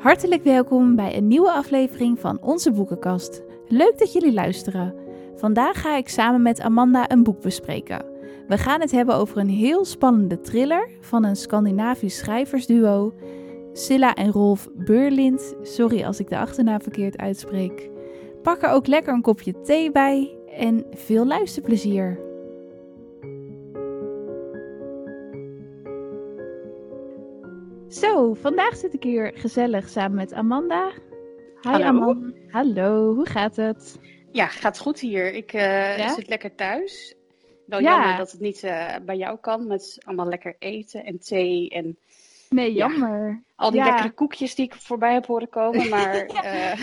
Hartelijk welkom bij een nieuwe aflevering van Onze Boekenkast. Leuk dat jullie luisteren. Vandaag ga ik samen met Amanda een boek bespreken. We gaan het hebben over een heel spannende thriller van een Scandinavisch schrijversduo, Silla en Rolf Beurlind. Sorry als ik de achternaam verkeerd uitspreek. Pak er ook lekker een kopje thee bij en veel luisterplezier. Zo, vandaag zit ik hier gezellig samen met Amanda. Hi Hallo. Amanda. Hallo, hoe gaat het? Ja, gaat goed hier. Ik eh, Ja? zit lekker thuis. Wel Ja. jammer dat het niet eh, bij jou kan met allemaal lekker eten en thee en Nee, Ja. jammer. al die Ja. lekkere koekjes die ik voorbij heb horen komen. Maar eh,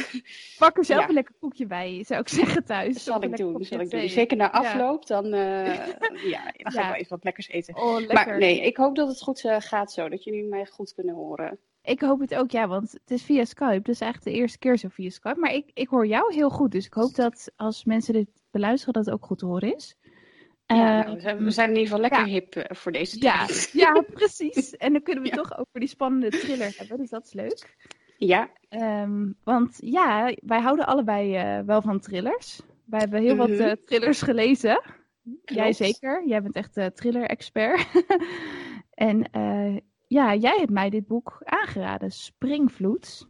Pak er zelf Ja. een lekker koekje bij, zou ik zeggen thuis. dat zal ik doen. Zal ik doen. thee. Zeker na afloop, dan, eh, ja, dan ga ik wel even wat lekkers eten. Oh, lekker. Maar nee, ik hoop dat het goed eh, gaat zo. Dat jullie mij goed kunnen horen. Ik hoop het ook, ja, want het is via Skype. Dus eigenlijk de eerste keer zo via Skype. Maar ik, ik hoor jou heel goed. Dus ik hoop dat als mensen dit beluisteren, dat het ook goed te horen is. Ja, Eh, nou, we, zijn, in ieder geval lekker ja. hip eh, voor deze ja, tijd. ja, precies. En dan kunnen we Ja. toch over die spannende thriller hebben. Dus dat is leuk. Ja, Ehm, want ja, wij houden allebei eh, wel van thrillers. Wij hebben heel wat Mhm. eh, thrillers gelezen. Jij zeker. Jij bent echt thriller-expert. en ja, jij hebt mij dit boek aangeraden. Springvloed.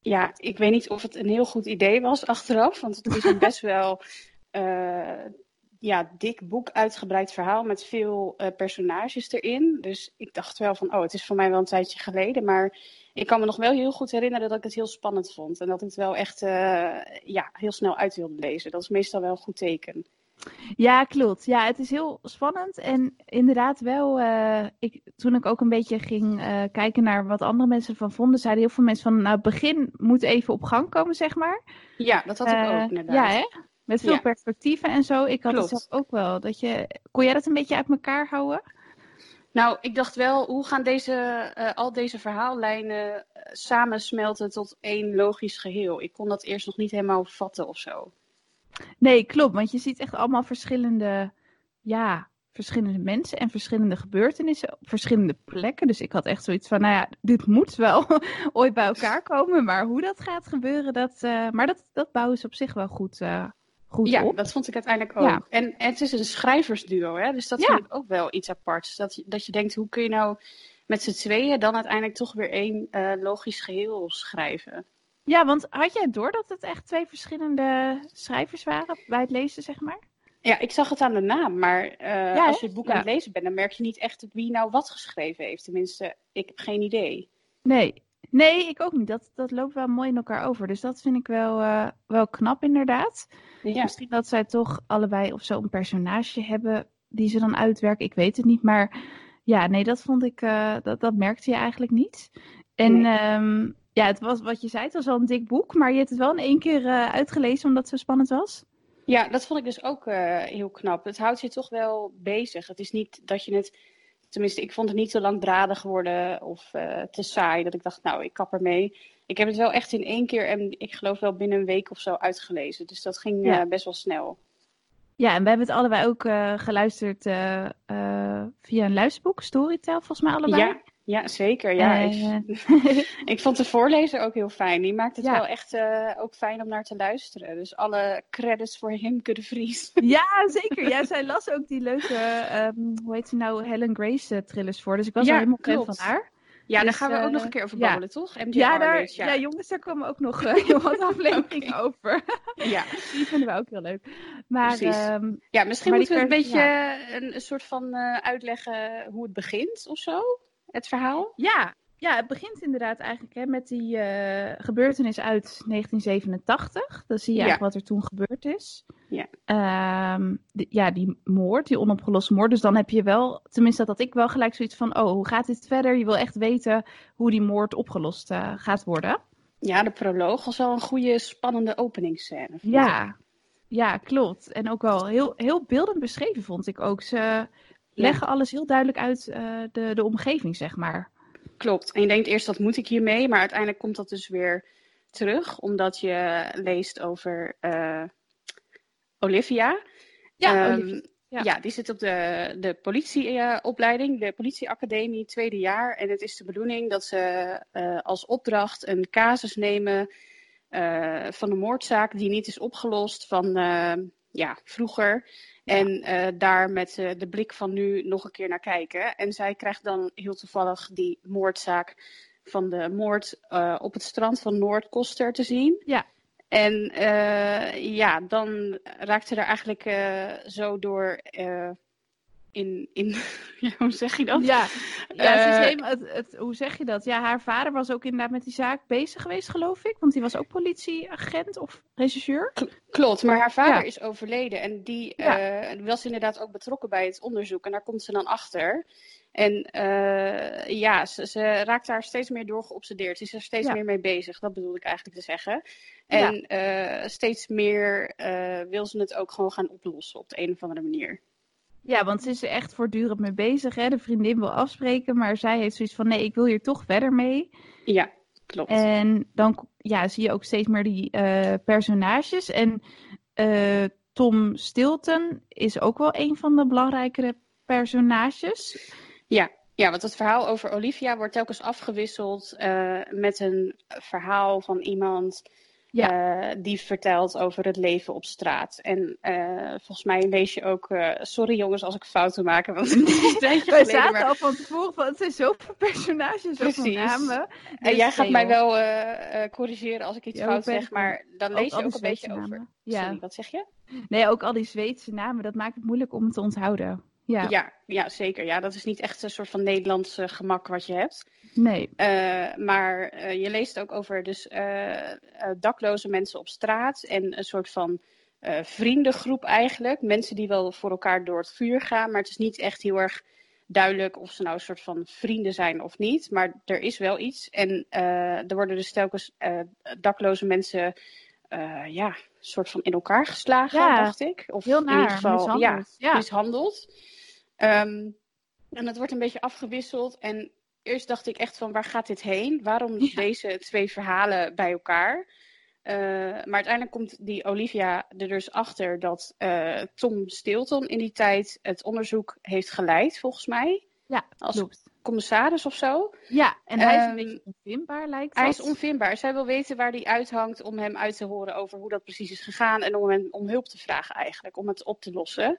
Ja, ik weet niet of het een heel goed idee was achteraf, want het is best wel ja, dik boek, uitgebreid verhaal met veel eh, personages erin. Dus ik dacht wel van, oh, het is voor mij wel een tijdje geleden, maar ik kan me nog wel heel goed herinneren dat ik het heel spannend vond en dat ik het wel echt eh, ja, heel snel uit wilde lezen. Dat is meestal wel een goed teken. Ja, klopt. Ja, het is heel spannend. En inderdaad wel, eh, ik, toen ik ook een beetje ging kijken naar wat andere mensen ervan vonden, zeiden heel veel mensen van, nou, begin moet even op gang komen, zeg maar. Ja, dat had ik ook inderdaad. Ja, hè? Met veel Ja. perspectieven en zo. Ik had het zelf ook wel. Dat je... Kon jij dat een beetje uit elkaar houden? Nou, ik dacht wel, hoe gaan deze, eh, al deze verhaallijnen eh, samensmelten tot één logisch geheel? Ik kon dat eerst nog niet helemaal vatten of zo. Nee, klopt. Want je ziet echt allemaal verschillende, ja, verschillende mensen en verschillende gebeurtenissen op verschillende plekken. Dus ik had echt zoiets van, nou ja, dit moet wel ooit bij elkaar komen. Maar hoe dat gaat gebeuren, dat, eh, maar dat, dat bouwen ze op zich wel goed, eh, goed Ja, op. dat vond ik uiteindelijk ook. Ja. En, en het is een schrijversduo, hè? dus dat Ja. vind ik ook wel iets aparts. Dat, je- dat je denkt, hoe kun je nou met z'n tweeën dan uiteindelijk toch weer één eh, logisch geheel schrijven? Ja, want had jij door dat het echt twee verschillende schrijvers waren bij het lezen, zeg maar? Ja, ik zag het aan de naam, maar eh, Ja, als je het boek aan het lezen bent, dan merk je niet echt wie nou wat geschreven heeft. Tenminste, ik heb geen idee. Nee, nee, ik ook niet. Dat, dat loopt wel mooi in elkaar over. Dus dat vind ik wel, eh, wel knap, inderdaad. Ja. Misschien dat zij toch allebei of zo een personage hebben die ze dan uitwerken. Ik weet het niet. Maar ja, nee, dat vond ik, eh, dat, dat merkte je eigenlijk niet. En Nee. ehm, ja, het was wat je zei, het was wel een dik boek. Maar je hebt het wel in één keer eh, uitgelezen omdat het zo spannend was. Ja, dat vond ik dus ook heel knap. Het houdt je toch wel bezig. Het is niet dat je het, tenminste, ik vond het niet te langdradig worden of eh, te saai. Dat ik dacht, nou, ik kap ermee. Ik heb het wel echt in één keer en ik geloof wel binnen een week of zo uitgelezen. Dus dat ging Ja. eh, best wel snel. Ja, en we hebben het allebei ook eh, geluisterd via een luisterboek, Storytel, volgens mij allebei. Ja, ja, zeker. Ja, Eh, ik, ik vond de voorlezer ook heel fijn. Die maakt het Ja. wel echt eh, ook fijn om naar te luisteren. Dus alle credits voor Himke de Vries. Ja, zeker. Ja, zij las ook die leuke, ehm, hoe heet ze nou, Helen Grace eh, thrillers voor. Dus ik was Ja, al helemaal fan van haar. Ja, daar Dus, gaan we ook nog een keer over ja. babbelen, toch? MJ Ja, daar, ja. jongens, daar komen ook nog heel wat afleveringen over. ja. Die vinden we ook heel leuk. Maar Precies. ehm, Ja, misschien Maar moeten we een beetje een, een soort van uitleggen hoe het begint of zo, het verhaal. ja, ja, het begint inderdaad eigenlijk hè, met die eh, gebeurtenis uit 1987. Dan zie je Ja. eigenlijk wat er toen gebeurd is. Ja. Ehm, die- ja, die moord, die onopgeloste moord. Dus dan heb je wel, tenminste dat had ik wel gelijk zoiets van, oh, hoe gaat dit verder? Je wil echt weten hoe die moord opgelost eh, gaat worden. Ja, de proloog was wel een goede, spannende openingsscène. Ja, ja, klopt. En ook wel heel, heel beeldend beschreven vond ik ook. Ze leggen alles heel duidelijk uit eh, de, de omgeving, zeg maar. Klopt. En je denkt eerst, dat moet ik hiermee? Maar uiteindelijk komt dat dus weer terug, omdat je leest over eh, Olivia. Ja, Ehm, Olivia, Ja. die zit op de, de politieopleiding, de politieacademie, tweede jaar. En het is de bedoeling dat ze eh, als opdracht een casus nemen uh, van een moordzaak die niet is opgelost van ja, vroeger. En daar met de blik van nu nog een keer naar kijken. En zij krijgt dan heel toevallig die moordzaak van de moord op het strand van Noordkoster te zien. Ja. En ja, dan raakte er eigenlijk zo door in, in ja, hoe zeg je dat? Ja, ja het is helemaal, het, het, hoe zeg je dat? Ja, haar vader was ook inderdaad met die zaak bezig geweest, geloof ik. Want die was ook politieagent of regisseur. Klopt, maar haar vader ja. is overleden. En die ja. was inderdaad ook betrokken bij het onderzoek. En daar komt ze dan achter. En uh, ja, ze, ze, raakt daar steeds meer door geobsedeerd. Ze is er steeds meer mee bezig, dat bedoel ik eigenlijk te zeggen. En steeds meer wil ze het ook gewoon gaan oplossen op de een of andere manier. Ja, want ze is er echt voortdurend mee bezig. Hè? De vriendin wil afspreken, maar zij heeft zoiets van: nee, ik wil hier toch verder mee. Ja, klopt. En dan ja, zie je ook steeds meer die personages. En Tom Stilton is ook wel een van de belangrijkere personages. Ja, ja, want het verhaal over Olivia wordt telkens afgewisseld uh, met een verhaal van iemand ja. uh, die vertelt over het leven op straat. En uh, volgens mij lees je ook, sorry jongens als ik fouten maak, want het is Wij zaten maar... al van tevoren van, het zijn zoveel personages, zoveel namen. Dus en jij gaat mij wel corrigeren als ik iets ja, fout zeg, maar dan lees je ook een beetje namen. over. Ja. Sorry, wat zeg je? Nee, ook al die Zweedse namen, dat maakt het moeilijk om het te onthouden. Ja. Ja, ja, zeker. Ja, dat is niet echt een soort van Nederlands uh, gemak wat je hebt. Nee. Uh, maar uh, je leest ook over dus dakloze mensen op straat en een soort van vriendengroep eigenlijk. Mensen die wel voor elkaar door het vuur gaan, maar het is niet echt heel erg duidelijk of ze nou een soort van vrienden zijn of niet. Maar er is wel iets. En er worden dus telkens dakloze mensen ja, een soort van in elkaar geslagen, ja, dacht ik. Of heel naar, in ieder geval mishandeld. Ja, ja. mishandeld. Um, en het wordt een beetje afgewisseld. En eerst dacht ik echt van waar gaat dit heen? Waarom ja. deze twee verhalen bij elkaar? Uh, maar uiteindelijk komt die Olivia er dus achter dat uh, Tom Stilton in die tijd het onderzoek heeft geleid, volgens mij. Ja, als klopt. commissaris of zo. Ja, en hij is een beetje onvindbaar, lijkt Hij is onvindbaar. Zij wil weten waar hij uithangt om hem uit te horen over hoe dat precies is gegaan en om hem om hulp te vragen eigenlijk, om het op te lossen.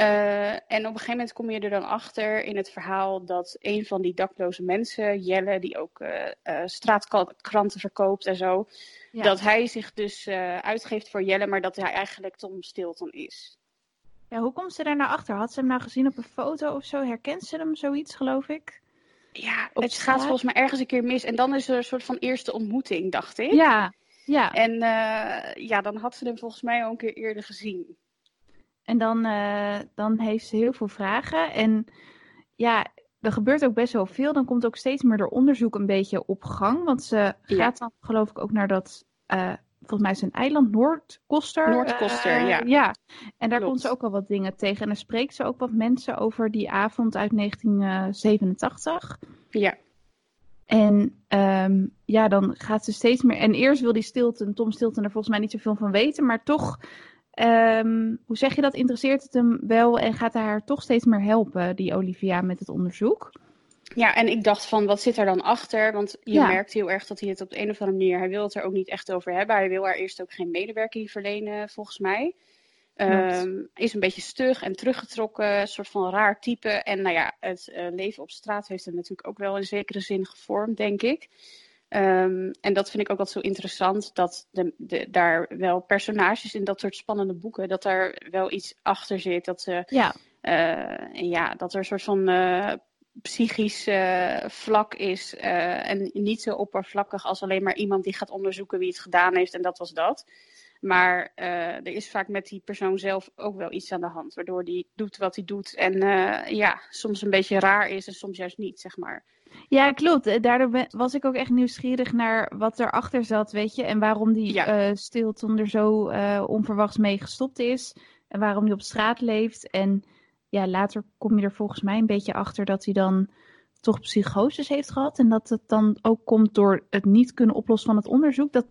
Uh, en op een gegeven moment kom je er dan achter in het verhaal dat een van die dakloze mensen, Jelle, die ook uh, uh, straatkranten verkoopt en zo, ja. dat hij zich dus uitgeeft voor Jelle, maar dat hij eigenlijk Tom Stilton is. Ja, hoe komt ze daar nou achter? Had ze hem nou gezien op een foto of zo? Herkent ze hem zoiets, geloof ik? Ja, op het straat? gaat volgens mij ergens een keer mis. En dan is er een soort van eerste ontmoeting, dacht ik. Ja, ja. En ja, dan had ze hem volgens mij al een keer eerder gezien. En dan, uh, dan heeft ze heel veel vragen. En ja, er gebeurt ook best wel veel. Dan komt ook steeds meer er onderzoek een beetje op gang. Want ze ja. gaat dan geloof ik ook naar dat, uh, volgens mij is een eiland, Noordkoster. Noordkoster, uh, ja. Ja, en daar Klopt. komt ze ook al wat dingen tegen. En dan spreekt ze ook wat mensen over die avond uit 1987. Ja. En um, ja, dan gaat ze steeds meer. En eerst wil die Stilton, Tom Stilton, er volgens mij niet zoveel van weten. Maar toch Um, hoe zeg je dat? Interesseert het hem wel en gaat hij haar toch steeds meer helpen, die Olivia, met het onderzoek? Ja, en ik dacht van, wat zit er dan achter? Want je ja. merkt heel erg dat hij het op de een of andere manier, hij wil het er ook niet echt over hebben. Hij wil haar eerst ook geen medewerking verlenen, volgens mij. Um, is een beetje stug en teruggetrokken, een soort van raar type. En nou ja, het uh, leven op straat heeft hem natuurlijk ook wel in zekere zin gevormd, denk ik. Um, en dat vind ik ook altijd zo interessant, dat de, de, daar wel personages in dat soort spannende boeken, dat daar wel iets achter zit. Dat, ze, ja. Uh, ja, dat er een soort van uh, psychisch uh, vlak is en niet zo oppervlakkig als alleen maar iemand die gaat onderzoeken wie het gedaan heeft en dat was dat. Maar er is vaak met die persoon zelf ook wel iets aan de hand, waardoor die doet wat hij doet en ja, soms een beetje raar is en soms juist niet, zeg maar. Ja, klopt. Daardoor was ik ook echt nieuwsgierig naar wat erachter zat, weet je. En waarom die ja. uh, Stilton er zo uh, onverwachts mee gestopt is. En waarom hij op straat leeft. En ja, later kom je er volgens mij een beetje achter dat hij dan toch psychoses heeft gehad. En dat het dan ook komt door het niet kunnen oplossen van het onderzoek. Dat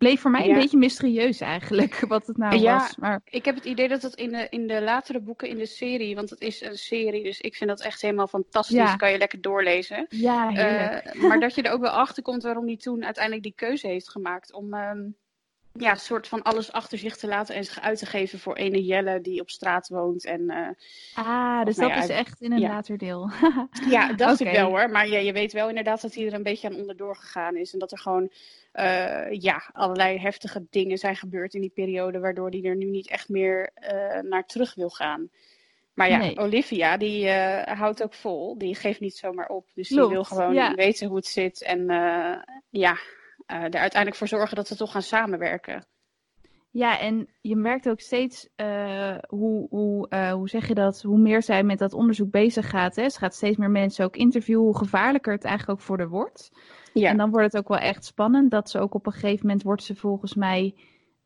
bleef voor mij een beetje mysterieus eigenlijk, wat het nou ja, was. Maar... Ik heb het idee dat het in de, in de latere boeken in de serie, want het is een serie, dus ik vind dat echt helemaal fantastisch. Ja. Kan je lekker doorlezen. Ja, uh, maar dat je er ook wel achter komt waarom hij toen uiteindelijk die keuze heeft gemaakt om um, ja, een soort van alles achter zich te laten en zich uit te geven voor ene Jelle die op straat woont. En, uh, ah, dus nou dat is echt in een later deel. ja, okay. ik wel hoor. Maar ja, je weet wel inderdaad dat hij er een beetje aan onderdoor gegaan is. En dat er gewoon uh, ja, allerlei heftige dingen zijn gebeurd in die periode, waardoor hij er nu niet echt meer uh, naar terug wil gaan. Maar ja, nee. Olivia, die houdt ook vol. Die geeft niet zomaar op. Dus die wil gewoon weten hoe het zit. En ja, er uiteindelijk voor zorgen dat ze toch gaan samenwerken. Ja, en je merkt ook steeds hoe, hoe, hoe zeg je dat, hoe meer zij met dat onderzoek bezig gaat. Hè? Ze gaat steeds meer mensen ook interviewen, hoe gevaarlijker het eigenlijk ook voor haar wordt. Ja. En dan wordt het ook wel echt spannend dat ze ook op een gegeven moment wordt ze volgens mij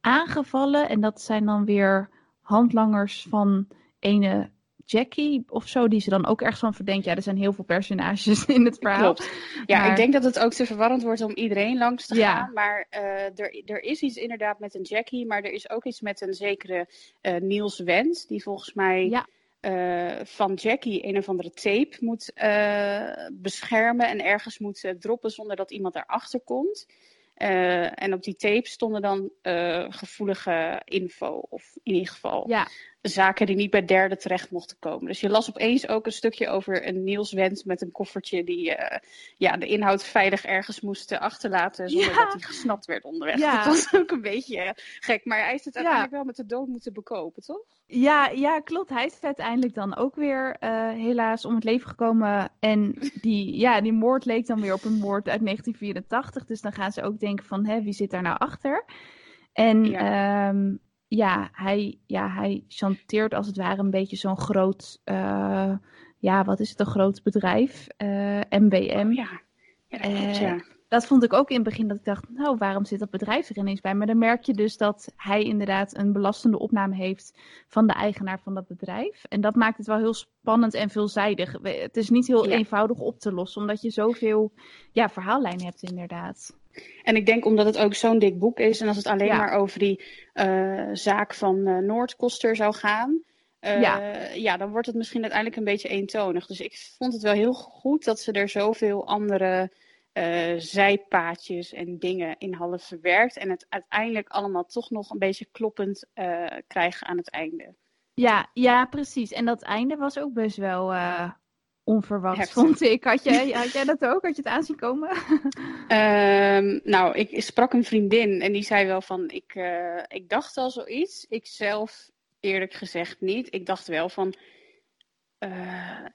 aangevallen. En dat zijn dan weer handlangers van ene Jackie of zo, die ze dan ook ergens van verdenkt. Ja, er zijn heel veel personages in het verhaal. Klopt. Ja, maar... ik denk dat het ook te verwarrend wordt om iedereen langs te gaan. Maar uh, er, er is iets inderdaad met een Jackie, maar er is ook iets met een zekere uh, Niels Wens, die volgens mij... Ja uh, van Jackie een of andere tape moet beschermen en ergens moet droppen zonder dat iemand erachter komt. en op die tape stonden dan gevoelige info, of in ieder geval ja zaken die niet bij derde terecht mochten komen. Dus je las opeens ook een stukje over een Niels Wens met een koffertje die uh, ja, de inhoud veilig ergens moest achterlaten zonder ja. dat hij gesnapt werd onderweg. Ja. Dat was ook een beetje gek, maar hij heeft het uiteindelijk wel met de dood moeten bekopen, toch? Ja, ja, klopt. Hij is uiteindelijk dan ook weer uh, helaas om het leven gekomen. En die, ja, die moord leek dan weer op een moord uit 1984. Dus dan gaan ze ook denken van, hè, wie zit daar nou achter? En ja. Um, ja, hij, ja, hij chanteert als het ware een beetje zo'n groot, uh, ja, wat is het, een groot bedrijf, uh, MBM. Oh, ja. Ja, dat, uh, ja. dat vond ik ook in het begin dat ik dacht, nou, waarom zit dat bedrijf er ineens bij? Maar dan merk je dus dat hij inderdaad een belastende opname heeft van de eigenaar van dat bedrijf. En dat maakt het wel heel spannend en veelzijdig. Het is niet heel ja. eenvoudig op te lossen, omdat je zoveel ja, verhaallijnen hebt inderdaad. En ik denk omdat het ook zo'n dik boek is en als het alleen ja. maar over die uh, zaak van uh, Noordkoster zou gaan, uh, ja. ja, dan wordt het misschien uiteindelijk een beetje eentonig. Dus ik vond het wel heel goed dat ze er zoveel andere zijpaadjes en dingen in hadden verwerkt en het uiteindelijk allemaal toch nog een beetje kloppend krijgen aan het einde. Ja, ja, precies. En dat einde was ook best wel onverwacht, vond ik. Had jij, had jij dat ook? Had je het aanzien komen? um, nou, ik sprak een vriendin en die zei wel van, ik, uh, ik dacht al zoiets. Ik zelf eerlijk gezegd niet. Ik dacht wel van, uh,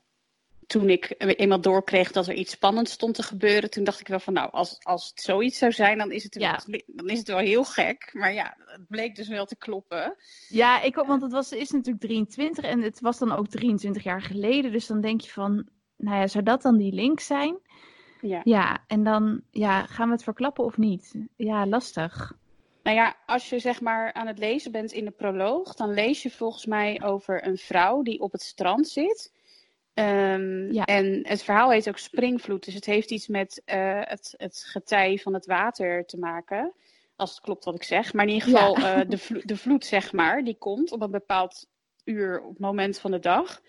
toen ik eenmaal doorkreeg dat er iets spannends stond te gebeuren, toen dacht ik wel van, nou, als, als het zoiets zou zijn, dan is, het ja. wel, dan is het wel heel gek. Maar ja, het bleek dus wel te kloppen. Ja, ik, want het was, is natuurlijk 23 en het was dan ook 23 jaar geleden. Dus dan denk je van, nou ja, zou dat dan die link zijn? Ja. Ja, en dan, ja, gaan we het verklappen of niet? Ja, lastig. Nou ja, als je zeg maar aan het lezen bent in de proloog, dan lees je volgens mij over een vrouw die op het strand zit. Um, ja. En het verhaal heet ook Springvloed, dus het heeft iets met uh, het, het getij van het water te maken. Als het klopt wat ik zeg. Maar in ieder geval, ja. uh, de, vlo de vloed, zeg maar, die komt op een bepaald uur, op het moment van de dag.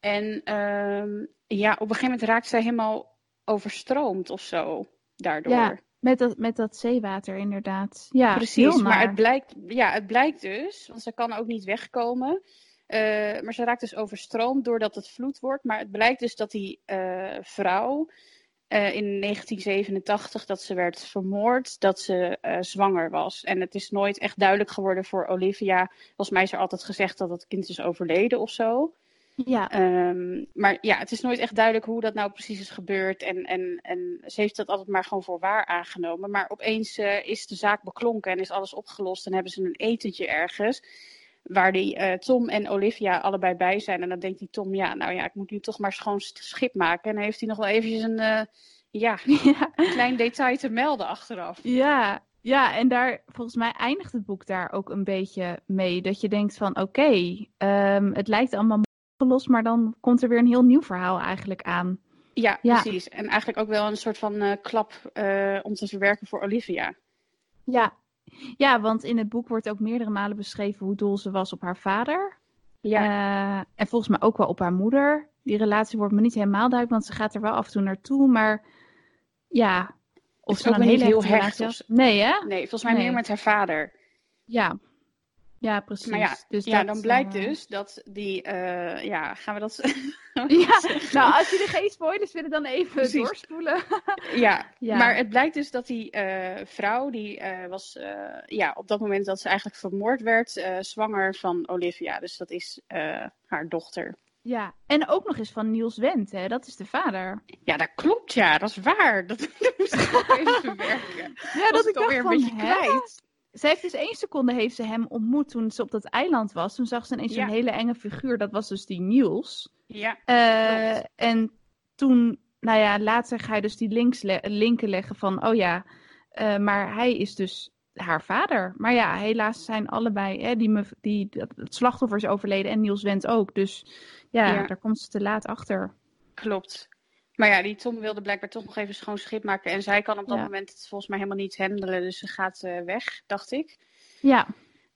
En um, ja, op een gegeven moment raakt zij helemaal overstroomd of zo, daardoor. Ja, met dat, met dat zeewater inderdaad. Ja, precies. Maar het blijkt, ja, het blijkt dus, want ze kan ook niet wegkomen. Uh, maar ze raakt dus overstroomd doordat het vloed wordt. Maar het blijkt dus dat die uh, vrouw uh, in 1987 dat ze werd vermoord, dat ze zwanger was. En het is nooit echt duidelijk geworden voor Olivia. Volgens mij is er altijd gezegd dat het kind is overleden of zo. Ja. Um, maar ja, het is nooit echt duidelijk hoe dat nou precies is gebeurd. En, en, en ze heeft dat altijd maar gewoon voor waar aangenomen. Maar opeens is de zaak beklonken en is alles opgelost. En hebben ze een etentje ergens waar die uh, Tom en Olivia allebei bij zijn. En dan denkt die Tom, ja, nou ja, ik moet nu toch maar schoon schip maken. En dan heeft hij nog wel eventjes een, uh, ja, ja. een klein detail te melden achteraf. Ja, ja, en daar, volgens mij eindigt het boek daar ook een beetje mee. Dat je denkt van, oké, okay, um, het lijkt allemaal opgelost, maar dan komt er weer een heel nieuw verhaal eigenlijk aan. Ja, ja. precies. En eigenlijk ook wel een soort van uh, klap om te verwerken voor Olivia. Ja, Ja, want in het boek wordt ook meerdere malen beschreven hoe dol ze was op haar vader. Ja, Eh, en volgens mij ook wel op haar moeder. Die relatie wordt me niet helemaal duidelijk, want ze gaat er wel af en toe naartoe. Maar ja, of ze dan een hele heel hecht of. Nee, hè? nee, volgens mij Nee. meer met haar vader. Ja. Ja, precies. Maar ja, dus ja dat, dan blijkt eh, dus dat die, eh, ja, gaan we dat Ja, nou, als jullie geen spoilers willen, dan even Precies. doorspoelen. Ja, Ja. maar het blijkt dus dat die eh, vrouw, die was ja, op dat moment dat ze eigenlijk vermoord werd, zwanger van Olivia. Dus dat is haar dochter. Ja, en ook nog eens van Niels Wendt, hè? Dat is de vader. Ja, dat klopt, ja, dat is waar. Dat, dat moest ik ook even verwerken. Ja, was dat ik alweer een beetje hè? kwijt. Ze heeft dus één seconde heeft ze hem ontmoet toen ze op dat eiland was. Toen zag ze ineens Ja. zo'n hele enge figuur. Dat was dus die Niels. Ja, Eh, en toen, nou ja, later ga je dus die links le- linken leggen van, oh ja, eh, maar hij is dus haar vader. Maar ja, helaas zijn allebei, hè, die, die, dat- het slachtoffer is overleden en Niels Wendt ook. Dus ja, Ja. daar komt ze te laat achter. klopt. Maar ja, die Tom wilde blijkbaar toch nog even schoon schip maken. En zij kan op dat Ja. moment het volgens mij helemaal niet handelen. Dus ze gaat eh, weg, dacht ik. Ja,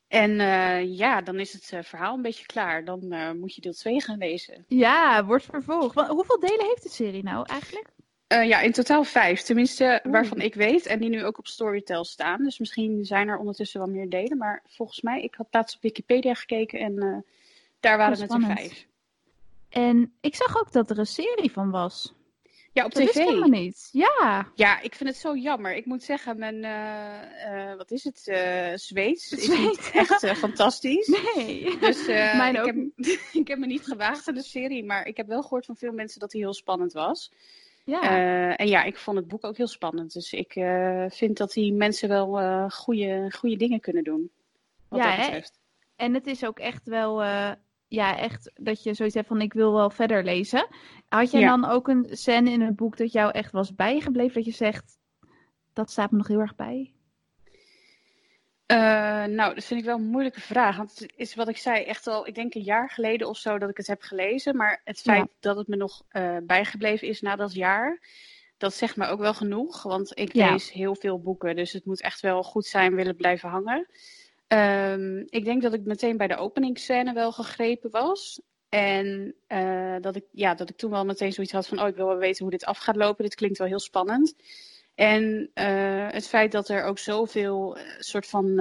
En eh, ja, dan is het eh, verhaal een beetje klaar. Dan moet je deel 2 gaan lezen. ja, wordt vervolgd. Want hoeveel delen heeft de serie nou eigenlijk? Ja, in totaal vijf. Tenminste, waarvan ik weet. En die nu ook op Storytel staan. Dus misschien zijn er ondertussen wel meer delen. Maar volgens mij, ik had laatst op Wikipedia gekeken. En daar waren Oh, het er vijf. En ik zag ook dat er een serie van was. Ja, op Dat tv. helemaal niet. Ja. Ja, ik vind het zo jammer. Ik moet zeggen, mijn, eh, eh, wat is het, eh Zweeds is niet echt fantastisch. Nee. Dus Mijn ik, ook heb, ik heb me niet gewaagd aan de serie, maar ik heb wel gehoord van veel mensen dat die heel spannend was. Ja. En ja, ik vond het boek ook heel spannend. Dus ik vind dat die mensen wel goede, goede dingen kunnen doen. Wat Ja, dat hè? betreft. En het is ook echt wel, ja, echt dat je zoiets hebt van ik wil wel verder lezen. Had jij Ja. dan ook een scène in het boek dat jou echt was bijgebleven, dat je zegt, dat staat me nog heel erg bij? Eh, nou, dat vind ik wel een moeilijke vraag. Want het is wat ik zei, echt al, ik denk een jaar geleden of zo dat ik het heb gelezen. Maar het feit dat het me nog eh, bijgebleven is na dat jaar, dat zegt me ook wel genoeg. Want ik Ja. lees heel veel boeken, dus het moet echt wel goed zijn, willen blijven hangen. Ehm, ik denk dat ik meteen bij de openingsscène wel gegrepen was. En eh, dat, ik, ja, dat ik toen wel meteen zoiets had van, oh, ik wil wel weten hoe dit af gaat lopen. Dit klinkt wel heel spannend. En eh, het feit dat er ook zoveel eh, soort van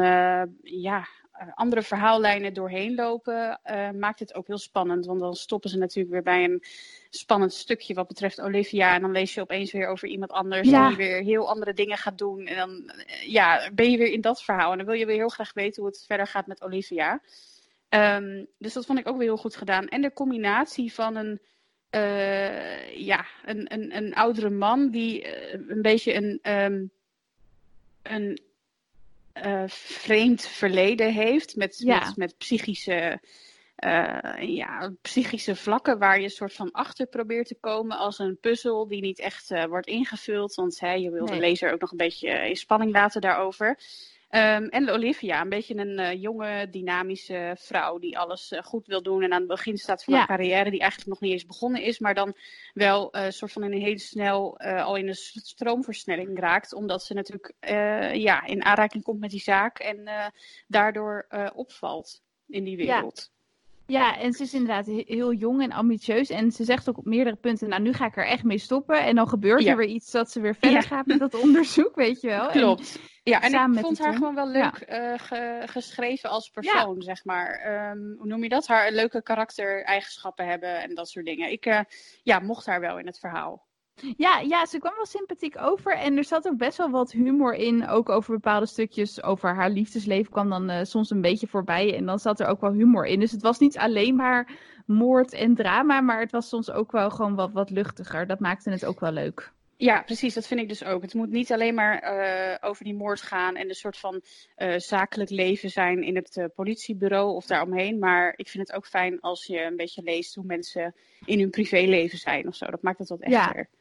ja, andere verhaallijnen doorheen lopen, eh, maakt het ook heel spannend. Want dan stoppen ze natuurlijk weer bij een spannend stukje wat betreft Olivia. En dan lees je opeens weer over iemand anders Ja. die weer heel andere dingen gaat doen. En dan eh, ja, ben je weer in dat verhaal. En dan wil je weer heel graag weten hoe het verder gaat met Olivia. Ehm, dus dat vond ik ook weer heel goed gedaan. En de combinatie van een, eh, ja, een, een, een oudere man die eh, een beetje een, ehm, een eh, vreemd verleden heeft met, Ja. met, met psychische, eh, ja, psychische vlakken waar je een soort van achter probeert te komen als een puzzel die niet echt eh, wordt ingevuld. Want hè, je wil Nee. de lezer ook nog een beetje in spanning laten daarover. Ehm, en Olivia, een beetje een eh, jonge, dynamische vrouw die alles eh, goed wil doen en aan het begin staat van Ja. haar carrière die eigenlijk nog niet eens begonnen is, maar dan wel eh, soort van in een hele snel al in een stroomversnelling raakt, omdat ze natuurlijk ja, in aanraking komt met die zaak en daardoor opvalt in die wereld. Ja, en ze is inderdaad he- heel jong en ambitieus. En ze zegt ook op meerdere punten, nou nu ga ik er echt mee stoppen. En dan gebeurt Ja. er weer iets dat ze weer verder Ja. gaat met dat onderzoek, weet je wel. En- Klopt. Ja, en ik vond haar gewoon wel Ja. leuk eh, ge- geschreven als persoon, zeg maar. Ehm, hoe noem je dat? Haar leuke karaktereigenschappen hebben en dat soort dingen. Ik eh, ja, mocht haar wel in het verhaal. Ja, ja, ze kwam wel sympathiek over. En er zat ook best wel wat humor in. Ook over bepaalde stukjes. Over haar liefdesleven kwam dan eh, soms een beetje voorbij. En dan zat er ook wel humor in. Dus het was niet alleen maar moord en drama. Maar het was soms ook wel gewoon wat, wat luchtiger. Dat maakte het ook wel leuk. Ja, precies, dat vind ik dus ook. Het moet niet alleen maar eh, over die moord gaan en een soort van eh, zakelijk leven zijn in het politiebureau of daaromheen. Maar ik vind het ook fijn als je een beetje leest hoe mensen in hun privéleven zijn of zo. Dat maakt het wat echter. Ja,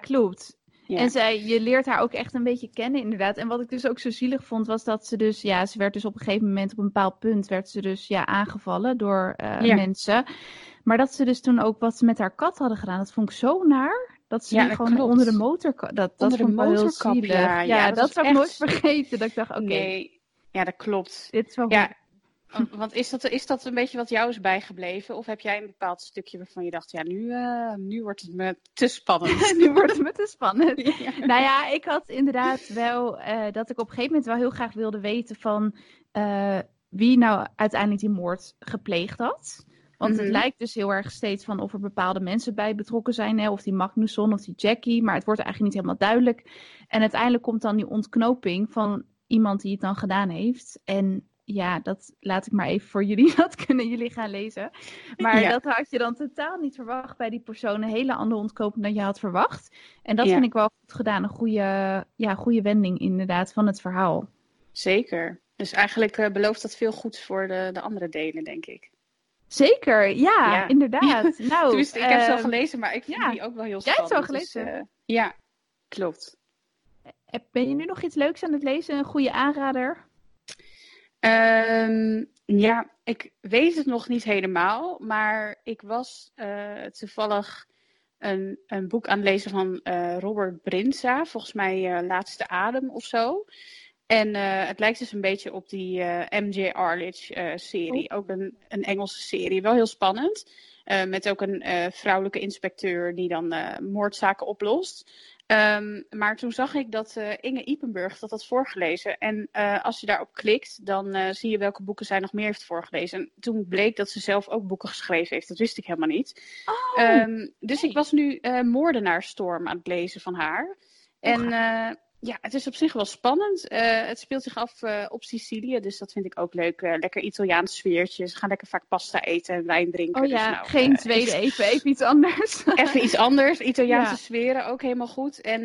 klopt. Ja. En zij, je leert haar ook echt een beetje kennen, inderdaad. En wat ik dus ook zo zielig vond, was dat ze dus, ja, ze werd dus op een gegeven moment, op een bepaald punt, werd ze dus, ja, aangevallen door eh, Ja. mensen. Maar dat ze dus toen ook wat ze met haar kat hadden gedaan, dat vond ik zo naar. Dat ze ja, gewoon onder de motor... Dat, dat onder de motorkap, ja. Ja, dat, zou ik nooit vergeten. Dat ik dacht, oké. Nee, ja, dat klopt. Dit is wel ja, Want is dat, is dat een beetje wat jou is bijgebleven? Of heb jij een bepaald stukje waarvan je dacht, ja, nu, uh, nu wordt het me te spannend. nu wordt het me te spannend. Nou ja, ik had inderdaad wel uh, dat ik op een gegeven moment wel heel graag wilde weten van uh, wie nou uiteindelijk die moord gepleegd had. Want het mhm. lijkt dus heel erg steeds van of er bepaalde mensen bij betrokken zijn. Hè? Of die Magnusson of die Jackie. Maar het wordt eigenlijk niet helemaal duidelijk. En uiteindelijk komt dan die ontknoping van iemand die het dan gedaan heeft. En ja, dat laat ik maar even voor jullie. Dat kunnen jullie gaan lezen. Maar dat had je dan totaal niet verwacht bij die persoon. Een hele andere ontknoping dan je had verwacht. En dat vind ik wel goed gedaan. Een goede, ja, goede wending inderdaad van het verhaal. Zeker. Dus eigenlijk uh, belooft dat veel goeds voor de, de andere delen, denk ik. Zeker, ja, inderdaad. Nou, ik heb ze al ehm, gelezen, maar ik vind die ook wel heel spannend. Jij hebt ze al dus, gelezen? Dus, ja, klopt. Ben je nu nog iets leuks aan het lezen? Een goede aanrader? Um, ja, ik weet het nog niet helemaal, maar ik was uh, toevallig een, een boek aan het lezen van uh, Robert Brinza, volgens mij uh, Laatste Adem of zo. En het lijkt dus een beetje op die eh, MJ Arledge uh, serie. Oh. Ook een, een Engelse serie. Wel heel spannend. met ook een vrouwelijke inspecteur die dan moordzaken oplost. Um, maar toen zag ik dat Inge Ipenburg dat had voorgelezen. En als je daarop klikt, dan zie je welke boeken zij nog meer heeft voorgelezen. En toen bleek dat ze zelf ook boeken geschreven heeft. Dat wist ik helemaal niet. Oh, um, dus ik was nu Moordenaarstorm aan het lezen van haar. En ja, het is op zich wel spannend. Uh, het speelt zich af uh, op Sicilië, dus dat vind ik ook leuk. Uh, lekker Italiaans sfeertje. Ze gaan lekker vaak pasta eten en wijn drinken. Oh dus ja, dus nou, geen tweede even, even iets anders. even iets anders. Italiaanse ja. sferen ook helemaal goed. En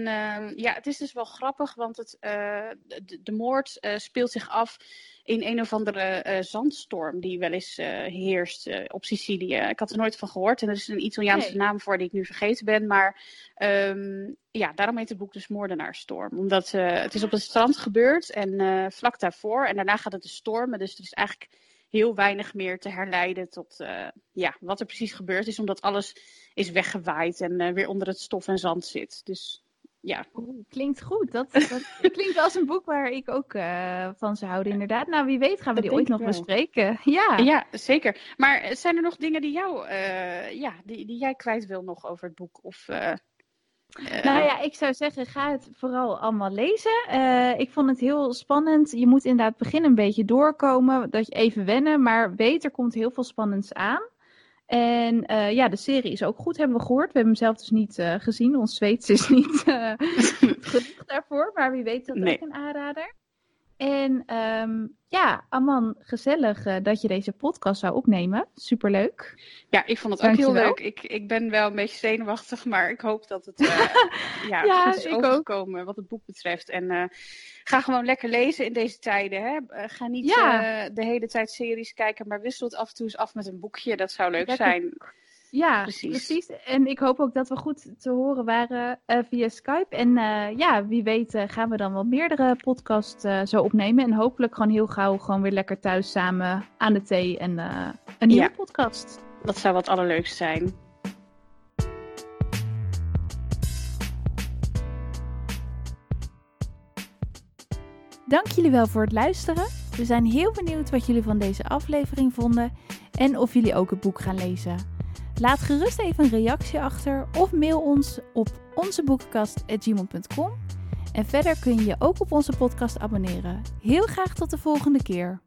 ja, het is dus wel grappig, want het, de, de, moord speelt zich af in een of andere uh, zandstorm die wel eens uh, heerst uh, op Sicilië. Ik had er nooit van gehoord en er is een Italiaanse nee. naam voor die ik nu vergeten ben. Maar um, ja, daarom heet het boek dus Moordenaarstorm. Omdat het is op het strand gebeurd en vlak daarvoor. En daarna gaat het de stormen. Dus er is eigenlijk heel weinig meer te herleiden tot ja, wat er precies gebeurd is. Omdat alles is weggewaaid en weer onder het stof en zand zit. Dus ja. klinkt goed. Dat, dat klinkt als een boek waar ik ook uh, van zou houden, inderdaad. Nou, wie weet gaan we die ooit nog bespreken. Ja. ja, zeker. Maar zijn er nog dingen die, jou, uh, ja, die, die jij kwijt wil nog over het boek? Of, uh, nou ja, ik zou zeggen, ga het vooral allemaal lezen. ik vond het heel spannend. Je moet inderdaad beginnen een beetje doorkomen, dat je even wennen. Maar weet, er komt heel veel spannends aan. En uh, ja, de serie is ook goed, hebben we gehoord. We hebben hem zelf dus niet uh, gezien. Ons Zweeds is niet uh, genoeg daarvoor. Maar wie weet dat nee. ook een aanrader. En um, ja, Aman, gezellig uh, dat je deze podcast zou opnemen. Superleuk. Ja, ik vond het ook heel leuk. Ik, ik ben wel een beetje zenuwachtig, maar ik hoop dat het uh, ja, ja, goed is overgekomen ook. wat het boek betreft. En uh, ga gewoon lekker lezen in deze tijden. Hè? ga niet ja. de hele tijd series kijken, maar wissel het af en toe eens af met een boekje. Dat zou leuk zijn. Ja, precies. precies. En ik hoop ook dat we goed te horen waren uh, via Skype. En uh, ja, wie weet uh, gaan we dan wel meerdere podcasts zo opnemen. En hopelijk gewoon heel gauw gewoon weer lekker thuis samen aan de thee en een nieuwe ja, podcast. Dat zou wat allerleukst zijn. Dank jullie wel voor het luisteren. We zijn heel benieuwd wat jullie van deze aflevering vonden en of jullie ook het boek gaan lezen. Laat gerust even een reactie achter of mail ons op onzeboekenkast.gmail.com. En verder kun je je ook op onze podcast abonneren. Heel graag tot de volgende keer.